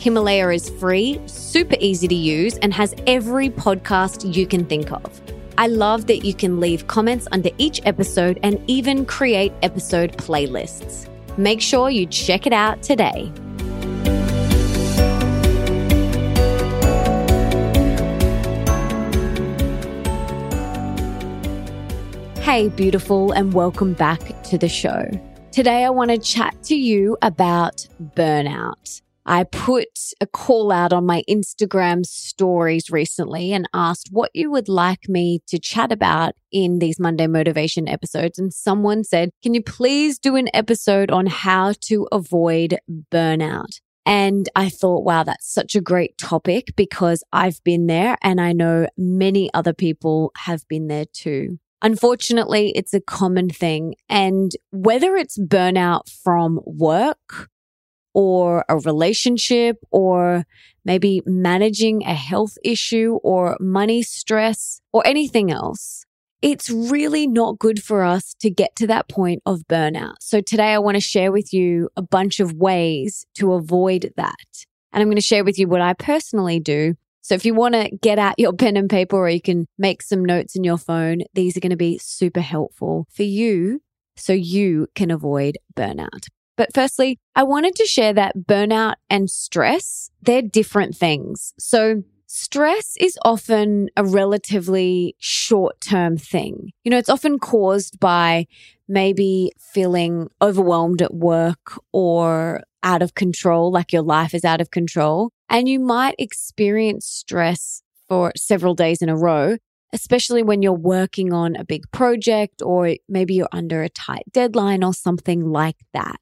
Himalaya is free, super easy to use, and has every podcast you can think of. I love that you can leave comments under each episode and even create episode playlists. Make sure you check it out today. Hey, beautiful, and welcome back to the show. Today, I want to chat to you about burnout. I put a call out on my Instagram stories recently and asked what you would like me to chat about in these Monday motivation episodes. And someone said, Can you please do an episode on how to avoid burnout? And I thought, wow, that's such a great topic because I've been there and I know many other people have been there too. Unfortunately, it's a common thing. And whether it's burnout from work or a relationship or maybe managing a health issue or money stress or anything else, it's really not good for us to get to that point of burnout. So today I want to share with you a bunch of ways to avoid that. And I'm going to share with you what I personally do so if you want to get out your pen and paper or you can make some notes in your phone, these are going to be super helpful for you so you can avoid burnout. But firstly, I wanted to share that burnout and stress, they're different things. So stress is often a relatively short term thing. You know, it's often caused by maybe feeling overwhelmed at work or out of control, like your life is out of control. And you might experience stress for several days in a row, especially when you're working on a big project or maybe you're under a tight deadline or something like that.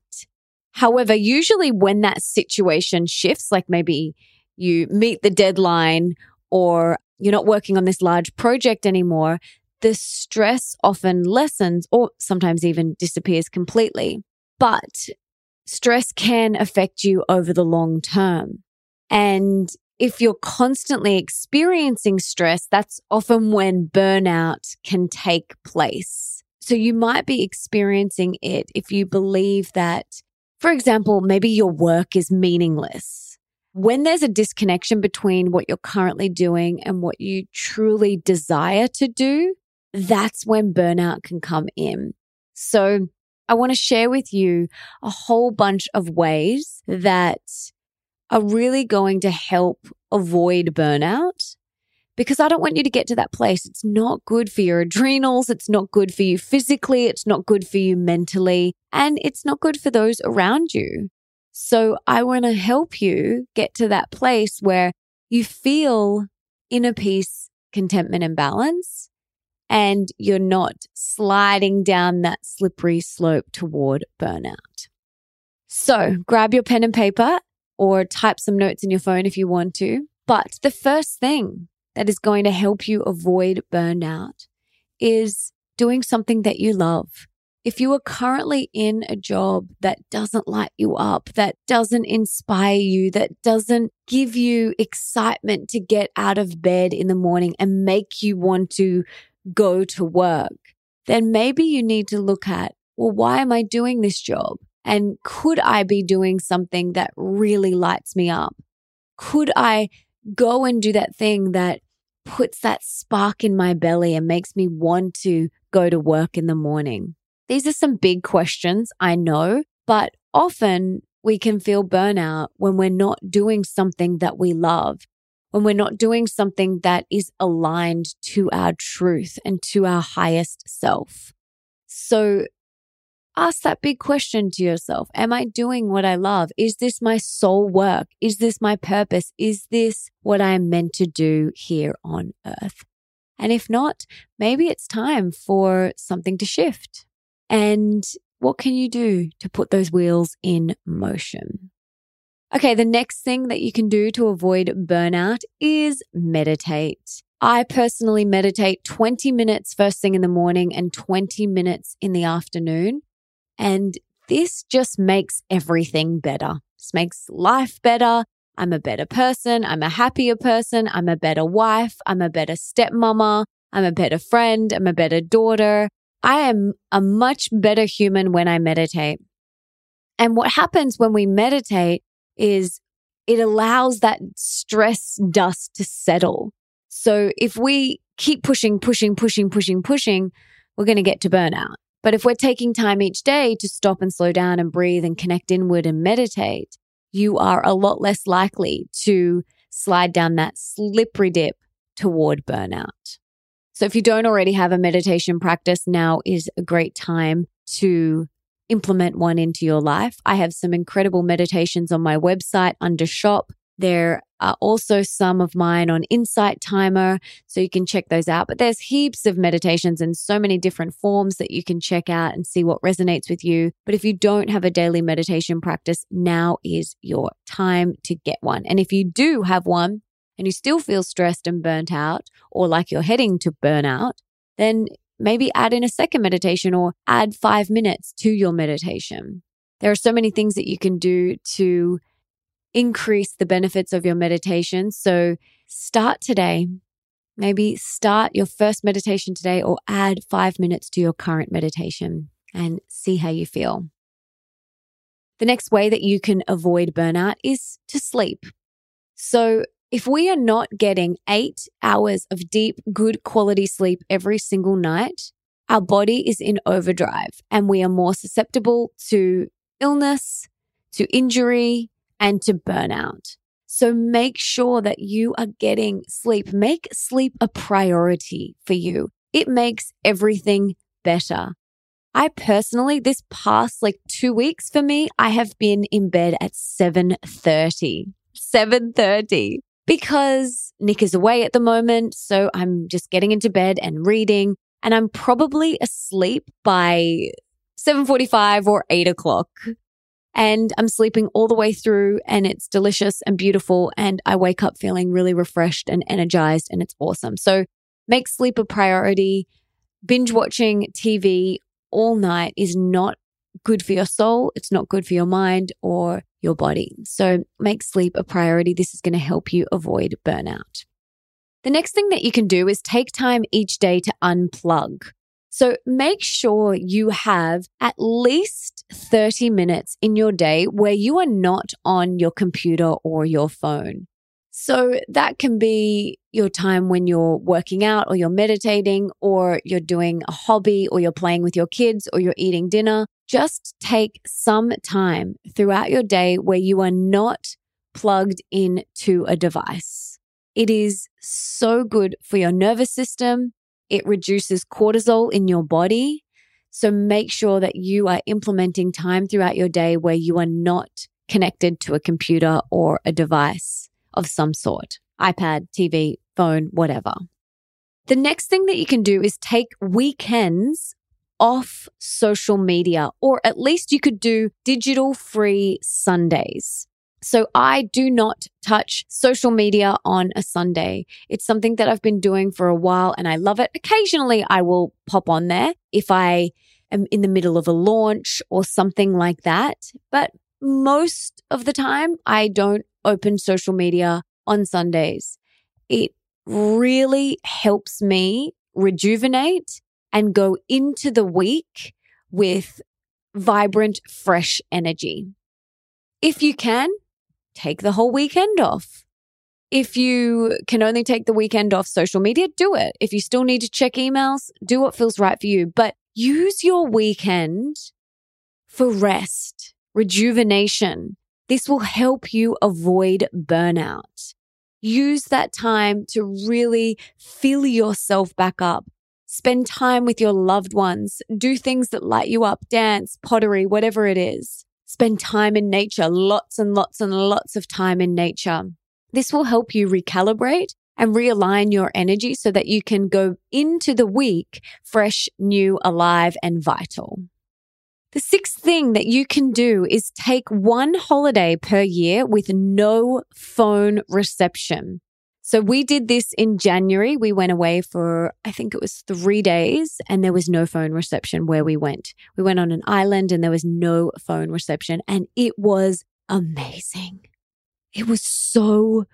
However, usually when that situation shifts, like maybe you meet the deadline or you're not working on this large project anymore, the stress often lessens or sometimes even disappears completely. But stress can affect you over the long term. And if you're constantly experiencing stress, that's often when burnout can take place. So you might be experiencing it if you believe that, for example, maybe your work is meaningless. When there's a disconnection between what you're currently doing and what you truly desire to do, that's when burnout can come in. So I want to share with you a whole bunch of ways that are really going to help avoid burnout because I don't want you to get to that place. It's not good for your adrenals. It's not good for you physically. It's not good for you mentally. And it's not good for those around you. So I want to help you get to that place where you feel inner peace, contentment, and balance and you're not sliding down that slippery slope toward burnout. So grab your pen and paper or type some notes in your phone if you want to. But the first thing that is going to help you avoid burnout is doing something that you love. If you are currently in a job that doesn't light you up, that doesn't inspire you, that doesn't give you excitement to get out of bed in the morning and make you want to go to work, then maybe you need to look at, well, why am I doing this job? And could I be doing something that really lights me up? Could I go and do that thing that puts that spark in my belly and makes me want to go to work in the morning? These are some big questions, I know, but often we can feel burnout when we're not doing something that we love when we're not doing something that is aligned to our truth and to our highest self. So ask that big question to yourself. Am I doing what I love? Is this my soul work? Is this my purpose? Is this what I'm meant to do here on earth? And if not, maybe it's time for something to shift. And what can you do to put those wheels in motion? Okay, the next thing that you can do to avoid burnout is meditate. I personally meditate 20 minutes first thing in the morning and 20 minutes in the afternoon. And this just makes everything better. This makes life better. I'm a better person. I'm a happier person. I'm a better wife. I'm a better stepmama. I'm a better friend. I'm a better daughter. I am a much better human when I meditate. And what happens when we meditate is it allows that stress dust to settle. So if we keep pushing, pushing, pushing, pushing, pushing, we're going to get to burnout. But if we're taking time each day to stop and slow down and breathe and connect inward and meditate, you are a lot less likely to slide down that slippery dip toward burnout. So if you don't already have a meditation practice, now is a great time to implement one into your life. I have some incredible meditations on my website under shop. There are also some of mine on Insight Timer, so you can check those out. But there's heaps of meditations in so many different forms that you can check out and see what resonates with you. But if you don't have a daily meditation practice, now is your time to get one. And if you do have one and you still feel stressed and burnt out, or like you're heading to burnout, then maybe add in a second meditation or add five minutes to your meditation. There are so many things that you can do to increase the benefits of your meditation. So start today. Maybe start your first meditation today or add five minutes to your current meditation and see how you feel. The next way that you can avoid burnout is to sleep. So if we are not getting eight hours of deep, good quality sleep every single night, our body is in overdrive and we are more susceptible to illness, to injury, and to burnout. So make sure that you are getting sleep. Make sleep a priority for you. It makes everything better. I personally, this past like two weeks for me, I have been in bed at 7.30. 7.30 because Nick is away at the moment. So I'm just getting into bed and reading and I'm probably asleep by 7.45 or 8 o'clock and I'm sleeping all the way through and it's delicious and beautiful. And I wake up feeling really refreshed and energized and it's awesome. So make sleep a priority. Binge watching TV all night is not good for your soul. It's not good for your mind or your body. So make sleep a priority. This is going to help you avoid burnout. The next thing that you can do is take time each day to unplug. So make sure you have at least 30 minutes in your day where you are not on your computer or your phone. So that can be your time when you're working out or you're meditating or you're doing a hobby or you're playing with your kids or you're eating dinner. Just take some time throughout your day where you are not plugged into a device. It is so good for your nervous system. It reduces cortisol in your body. So make sure that you are implementing time throughout your day where you are not connected to a computer or a device of some sort iPad, TV, phone, whatever. The next thing that you can do is take weekends off social media, or at least you could do digital free Sundays. So I do not touch social media on a Sunday. It's something that I've been doing for a while and I love it. Occasionally I will pop on there if I am in the middle of a launch or something like that. But most of the time I don't open social media on Sundays. It really helps me rejuvenate and go into the week with vibrant, fresh energy. If you can, take the whole weekend off. If you can only take the weekend off social media, do it. If you still need to check emails, do what feels right for you. But use your weekend for rest, rejuvenation. This will help you avoid burnout. Use that time to really fill yourself back up Spend time with your loved ones. Do things that light you up, dance, pottery, whatever it is. Spend time in nature, lots and lots and lots of time in nature. This will help you recalibrate and realign your energy so that you can go into the week fresh, new, alive, and vital. The sixth thing that you can do is take one holiday per year with no phone reception. So we did this in January. We went away for, I think it was three days, and there was no phone reception where we went. We went on an island and there was no phone reception, and it was amazing. It was so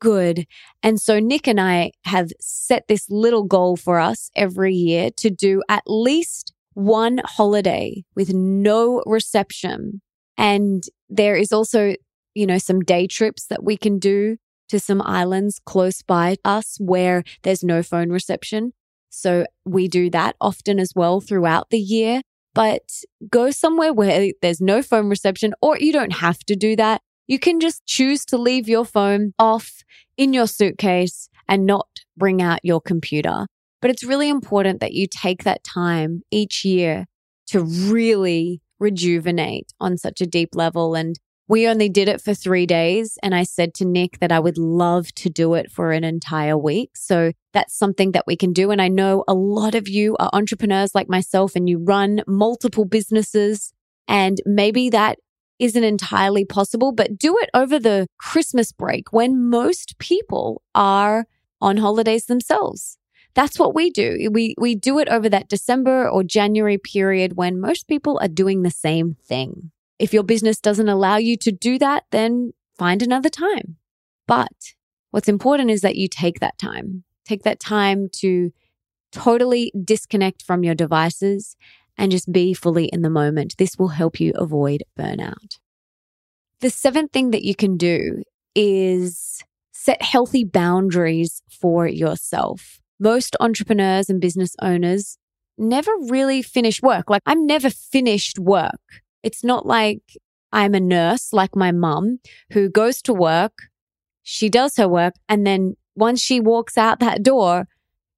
good. And so Nick and I have set this little goal for us every year to do at least one holiday with no reception. And there is also, you know, some day trips that we can do to some islands close by us where there's no phone reception. So we do that often as well throughout the year. But go somewhere where there's no phone reception, or you don't have to do that. You can just choose to leave your phone off in your suitcase and not bring out your computer. But it's really important that you take that time each year to really rejuvenate on such a deep level. And we only did it for three days. And I said to Nick that I would love to do it for an entire week. So that's something that we can do. And I know a lot of you are entrepreneurs like myself and you run multiple businesses. And maybe that isn't entirely possible, but do it over the Christmas break when most people are on holidays themselves. That's what we do. We, we do it over that December or January period when most people are doing the same thing. If your business doesn't allow you to do that, then find another time. But what's important is that you take that time. Take that time to totally disconnect from your devices and just be fully in the moment. This will help you avoid burnout. The seventh thing that you can do is set healthy boundaries for yourself. Most entrepreneurs and business owners never really finish work. Like I'm never finished work. It's not like I'm a nurse like my mum who goes to work, she does her work, and then once she walks out that door,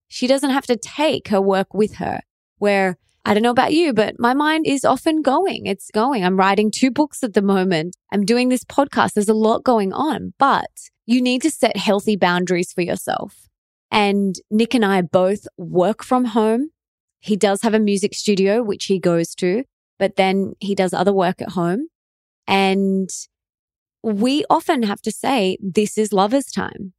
she doesn't have to take her work with her. Where I don't know about you, but my mind is often going. It's going. I'm writing two books at the moment. I'm doing this podcast. There's a lot going on, but you need to set healthy boundaries for yourself. And Nick and I both work from home. He does have a music studio, which he goes to, but then he does other work at home. And we often have to say, this is lover's time.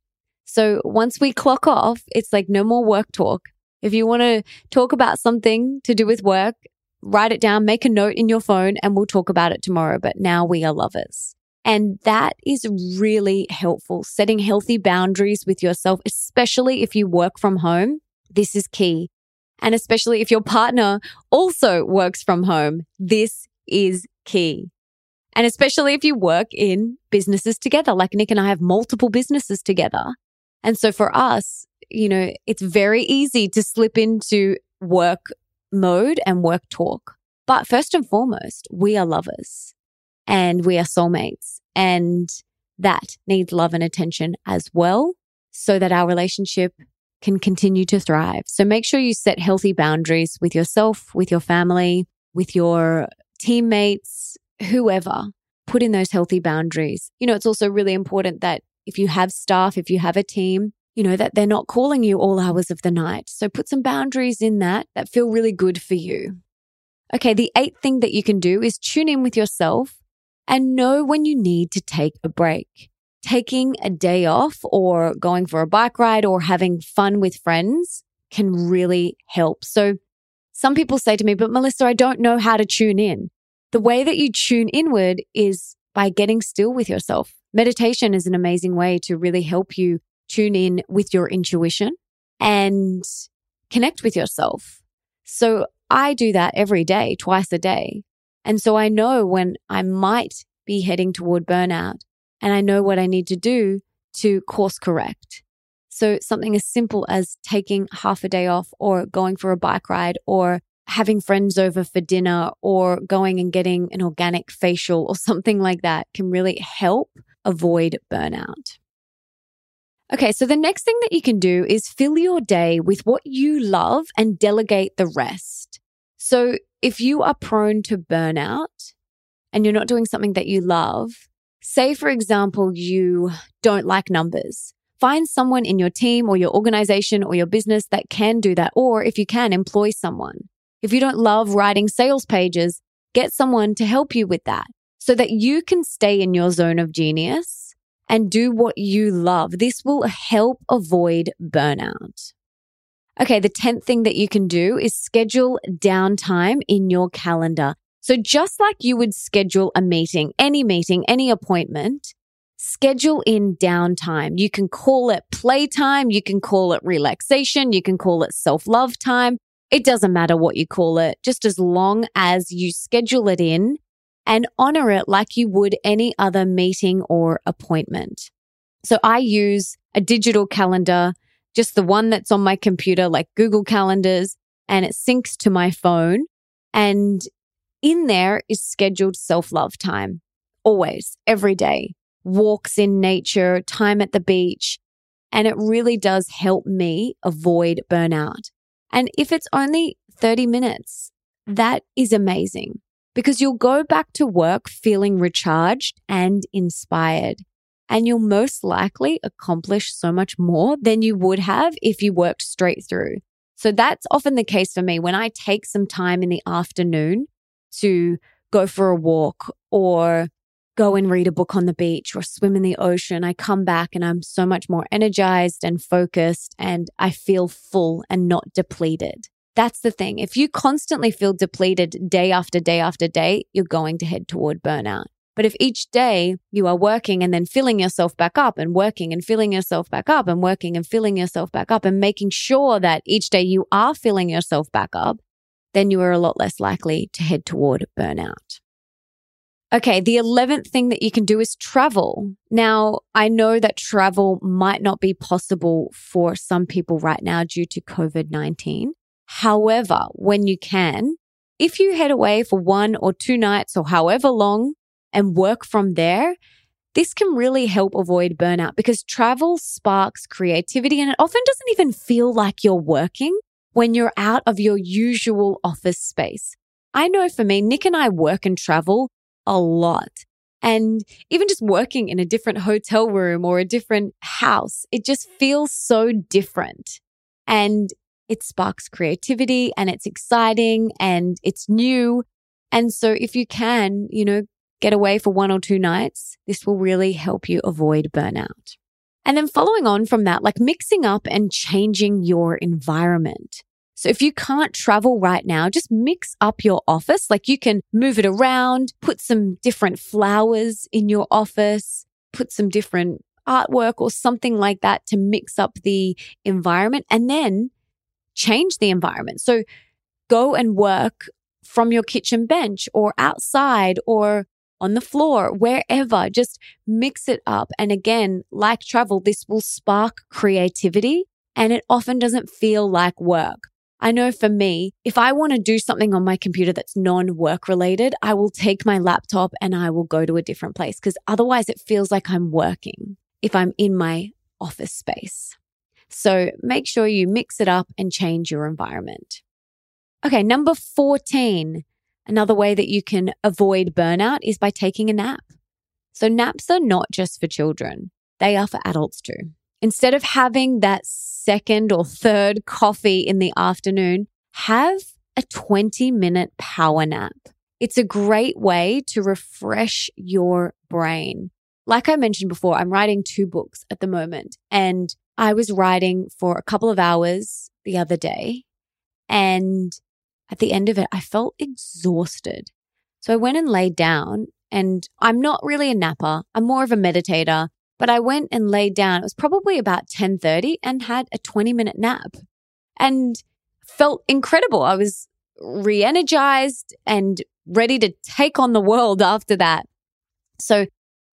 So once we clock off, it's like no more work talk. If you want to talk about something to do with work, write it down, make a note in your phone, and we'll talk about it tomorrow. But now we are lovers. And that is really helpful. Setting healthy boundaries with yourself, especially if you work from home. This is key. And especially if your partner also works from home, this is key. And especially if you work in businesses together, like Nick and I have multiple businesses together. And so for us, you know, it's very easy to slip into work mode and work talk. But first and foremost, we are lovers and we are soulmates. And that needs love and attention as well so that our relationship can continue to thrive. So make sure you set healthy boundaries with yourself, with your family, with your teammates, whoever. Put in those healthy boundaries. You know, it's also really important that if you have staff, if you have a team, you know, that they're not calling you all hours of the night. So put some boundaries in that that feel really good for you. Okay. The eighth thing that you can do is tune in with yourself and know when you need to take a break. Taking a day off or going for a bike ride or having fun with friends can really help. So some people say to me, but Melissa, I don't know how to tune in. The way that you tune inward is by getting still with yourself. Meditation is an amazing way to really help you tune in with your intuition and connect with yourself. So I do that every day, twice a day. And so I know when I might be heading toward burnout and I know what I need to do to course correct. So something as simple as taking half a day off or going for a bike ride or having friends over for dinner or going and getting an organic facial or something like that can really help avoid burnout. Okay, so the next thing that you can do is fill your day with what you love and delegate the rest. So if you are prone to burnout and you're not doing something that you love, say, for example, you don't like numbers. Find someone in your team or your organization or your business that can do that. Or if you can, employ someone. If you don't love writing sales pages, get someone to help you with that so that you can stay in your zone of genius and do what you love. This will help avoid burnout. Okay, the 10th thing that you can do is schedule downtime in your calendar. So just like you would schedule a meeting, any meeting, any appointment, schedule in downtime. You can call it playtime. You can call it relaxation. You can call it self love time. It doesn't matter what you call it, just as long as you schedule it in and honor it like you would any other meeting or appointment. So I use a digital calendar, just the one that's on my computer, like Google Calendars, and it syncs to my phone. And in there is scheduled self love time, always, every day walks in nature, time at the beach. And it really does help me avoid burnout. And if it's only 30 minutes, that is amazing because you'll go back to work feeling recharged and inspired. And you'll most likely accomplish so much more than you would have if you worked straight through. So that's often the case for me when I take some time in the afternoon to go for a walk or go and read a book on the beach or swim in the ocean, I come back and I'm so much more energized and focused and I feel full and not depleted. That's the thing. If you constantly feel depleted day after day after day, you're going to head toward burnout. But if each day you are working and then filling yourself back up and working and filling yourself back up and working and filling yourself back up and making sure that each day you are filling yourself back up, then you are a lot less likely to head toward burnout. Okay, the 11th thing that you can do is travel. Now, I know that travel might not be possible for some people right now due to COVID 19. However, when you can, if you head away for one or two nights or however long and work from there, this can really help avoid burnout because travel sparks creativity and it often doesn't even feel like you're working when you're out of your usual office space. I know for me, Nick and I work and travel a lot. And even just working in a different hotel room or a different house, it just feels so different. And it sparks creativity and it's exciting and it's new. And so if you can, you know, get away for one or two nights, this will really help you avoid burnout. And then following on from that, like mixing up and changing your environment. So if you can't travel right now, just mix up your office. Like you can move it around, put some different flowers in your office, put some different artwork or something like that to mix up the environment and then change the environment. So go and work from your kitchen bench or outside or on the floor, wherever, just mix it up. And again, like travel, this will spark creativity and it often doesn't feel like work. I know for me, if I want to do something on my computer that's non work related, I will take my laptop and I will go to a different place because otherwise it feels like I'm working if I'm in my office space. So make sure you mix it up and change your environment. Okay, number 14. Another way that you can avoid burnout is by taking a nap. So naps are not just for children. They are for adults too. Instead of having that second or third coffee in the afternoon, have a 20 minute power nap. It's a great way to refresh your brain. Like I mentioned before, I'm writing two books at the moment and I was writing for a couple of hours the other day. And at the end of it, I felt exhausted. So I went and laid down and I'm not really a napper. I'm more of a meditator. But I went and laid down. It was probably about 10:30 and had a 20 minute nap and felt incredible. I was re-energized and ready to take on the world after that. So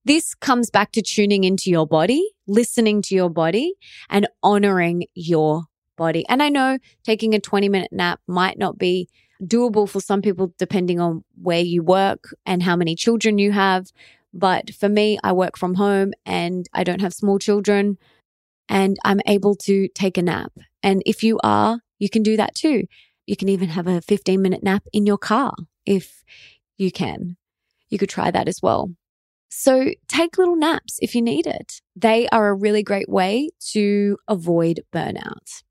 this comes back to tuning into your body, listening to your body and honoring your body. And I know taking a 20 minute nap might not be doable for some people depending on where you work and how many children you have. But for me, I work from home and I don't have small children. and I'm able to take a nap. And if you are, you can do that too. You can even have a 15 minute nap in your car if you can. You could try that as well. So take little naps if you need it. They are a really great way to avoid burnout.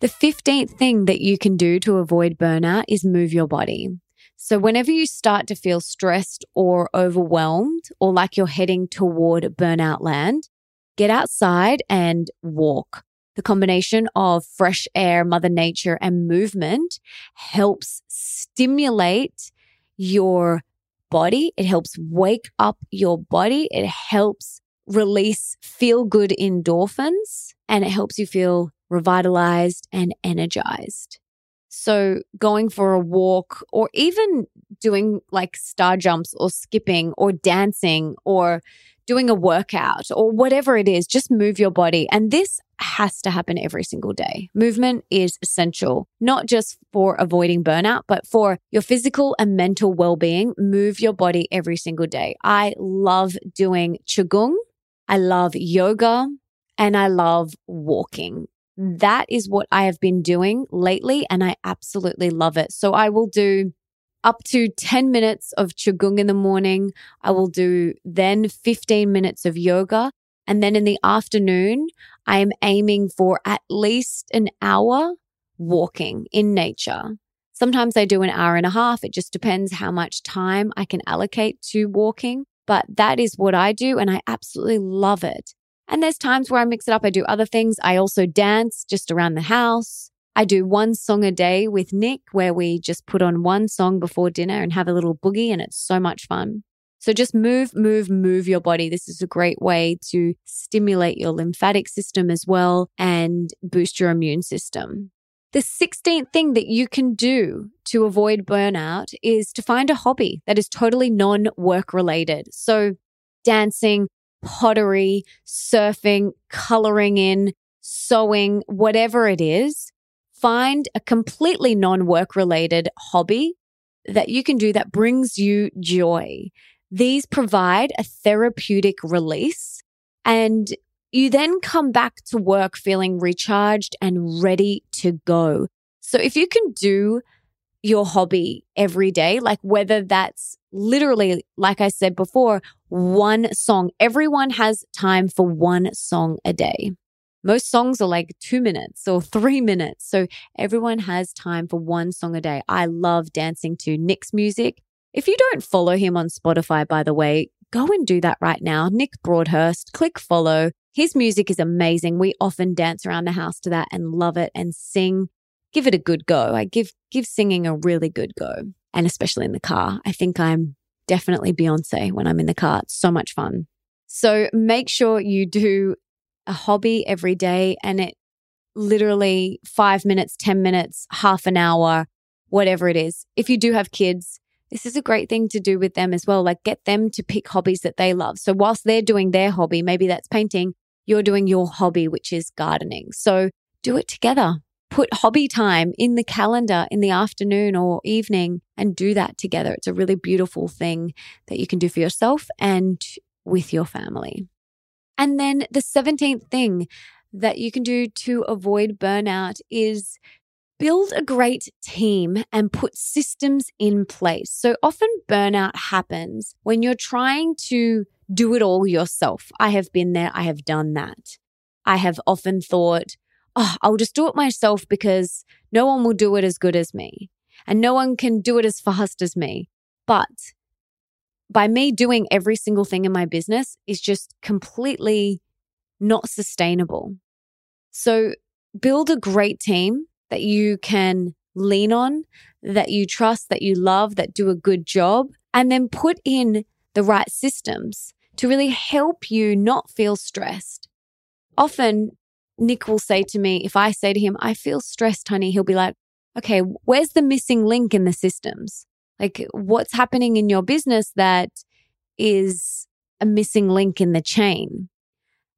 The 15th thing that you can do to avoid burnout is move your body. So whenever you start to feel stressed or overwhelmed or like you're heading toward burnout land, get outside and walk. The combination of fresh air, mother nature and movement helps stimulate your body. It helps wake up your body. It helps release feel good endorphins and it helps you feel revitalized and energized. So going for a walk or even doing like star jumps or skipping or dancing or doing a workout or whatever it is, just move your body. And this has to happen every single day. Movement is essential, not just for avoiding burnout, but for your physical and mental well being. Move your body every single day. I love doing Qigong. I love yoga and I love walking. That is what I have been doing lately and I absolutely love it. So I will do up to 10 minutes of Qigong in the morning. I will do then 15 minutes of yoga. And then in the afternoon, I am aiming for at least an hour walking in nature. Sometimes I do an hour and a half. It just depends how much time I can allocate to walking. But that is what I do. And I absolutely love it. And there's times where I mix it up. I do other things. I also dance just around the house. I do one song a day with Nick where we just put on one song before dinner and have a little boogie and it's so much fun. So just move, move, move your body. This is a great way to stimulate your lymphatic system as well and boost your immune system. The 16th thing that you can do to avoid burnout is to find a hobby that is totally non work related. So dancing, pottery, surfing, coloring in, sewing, whatever it is find a completely non work related hobby that you can do that brings you joy. These provide a therapeutic release and you then come back to work feeling recharged and ready to go. So if you can do your hobby every day, like whether that's literally, like I said before, one song, everyone has time for one song a day. Most songs are like two minutes or three minutes. So everyone has time for one song a day. I love dancing to Nick's music. If you don't follow him on Spotify, by the way, go and do that right now. Nick Broadhurst, click follow. His music is amazing. We often dance around the house to that and love it and sing. Give it a good go. I give give singing a really good go. And especially in the car. I think I'm definitely Beyonce when I'm in the car. It's so much fun. So make sure you do a hobby every day and it literally five minutes, 10 minutes, half an hour, whatever it is. If you do have kids, this is a great thing to do with them as well. Like get them to pick hobbies that they love. So whilst they're doing their hobby, maybe that's painting, you're doing your hobby, which is gardening. So do it together. Put hobby time in the calendar in the afternoon or evening and do that together. It's a really beautiful thing that you can do for yourself and with your family. And then the 17th thing that you can do to avoid burnout is build a great team and put systems in place. So often burnout happens when you're trying to do it all yourself. I have been there. I have done that. I have often thought, oh, I'll just do it myself because no one will do it as good as me and no one can do it as fast as me. But by me doing every single thing in my business is just completely not sustainable. So build a great team that you can lean on, that you trust, that you love, that do a good job, and then put in the right systems to really help you not feel stressed. Often, Nick will say to me, if I say to him, I feel stressed, honey, he'll be like, okay, where's the missing link in the systems? Like, what's happening in your business that is a missing link in the chain?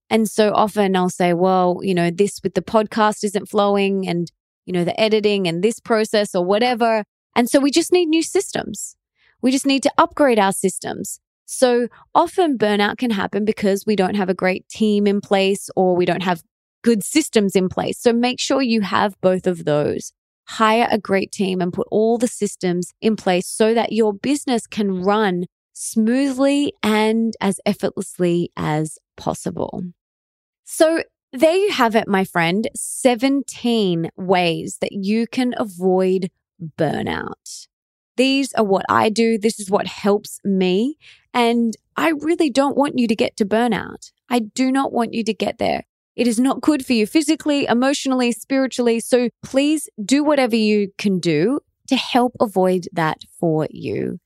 And so often I'll say, well, you know, this with the podcast isn't flowing and, you know, the editing and this process or whatever. And so we just need new systems. We just need to upgrade our systems. So often burnout can happen because we don't have a great team in place or we don't have good systems in place. So make sure you have both of those. Hire a great team and put all the systems in place so that your business can run smoothly and as effortlessly as possible. So there you have it, my friend 17 ways that you can avoid burnout. These are what I do. This is what helps me. And I really don't want you to get to burnout. I do not want you to get there. It is not good for you physically, emotionally, spiritually. So please do whatever you can do to help avoid that for you.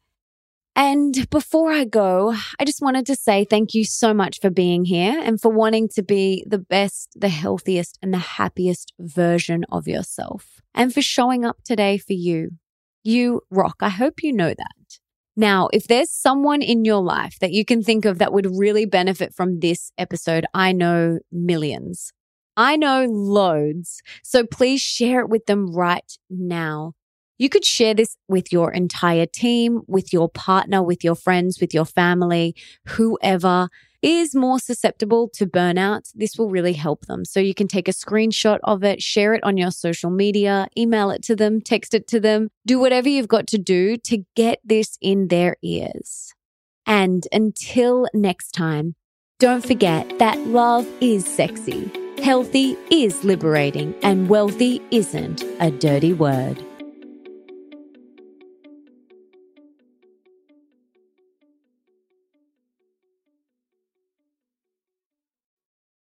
And before I go, I just wanted to say thank you so much for being here and for wanting to be the best, the healthiest, and the happiest version of yourself, and for showing up today for you. You rock. I hope you know that. Now, if there's someone in your life that you can think of that would really benefit from this episode, I know millions. I know loads. So please share it with them right now. You could share this with your entire team, with your partner, with your friends, with your family, whoever is more susceptible to burnout. This will really help them. So you can take a screenshot of it, share it on your social media, email it to them, text it to them, do whatever you've got to do to get this in their ears. And until next time, don't forget that love is sexy, healthy is liberating, and wealthy isn't a dirty word.